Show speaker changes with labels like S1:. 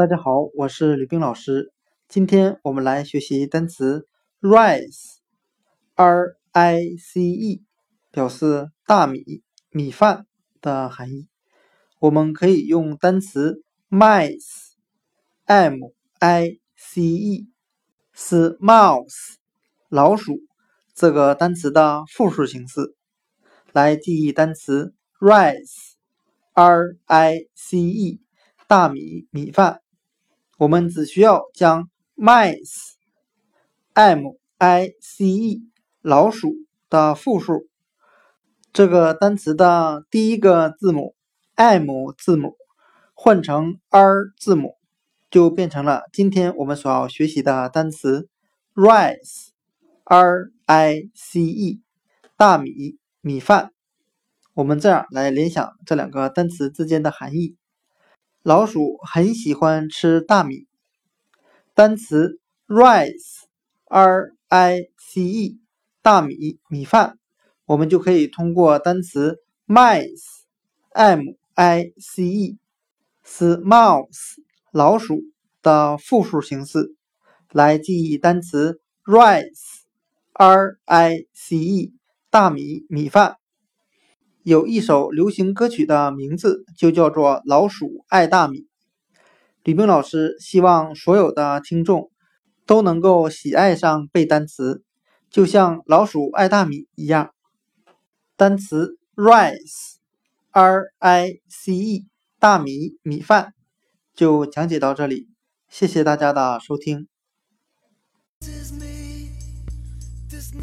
S1: 大家好，我是吕冰老师。今天我们来学习单词 rice，r i c e，表示大米、米饭的含义。我们可以用单词 mice，m i c e，是 mouse，老鼠这个单词的复数形式，来记忆单词 rice，r i c e，大米、米饭。我们只需要将 mice，m i c e 老鼠的复数这个单词的第一个字母 m 字母换成 r 字母，就变成了今天我们所要学习的单词 rice，r i c e 大米米饭。我们这样来联想这两个单词之间的含义。老鼠很喜欢吃大米。单词 rice，r i c e，大米米饭，我们就可以通过单词 mice，m i c e，是 mouse 老鼠的复数形式，来记忆单词 rice，r i c e，大米米饭。有一首流行歌曲的名字就叫做《老鼠爱大米》。吕冰老师希望所有的听众都能够喜爱上背单词，就像老鼠爱大米一样。单词 rice，r i c e，大米、米饭，就讲解到这里。谢谢大家的收听。This is me, this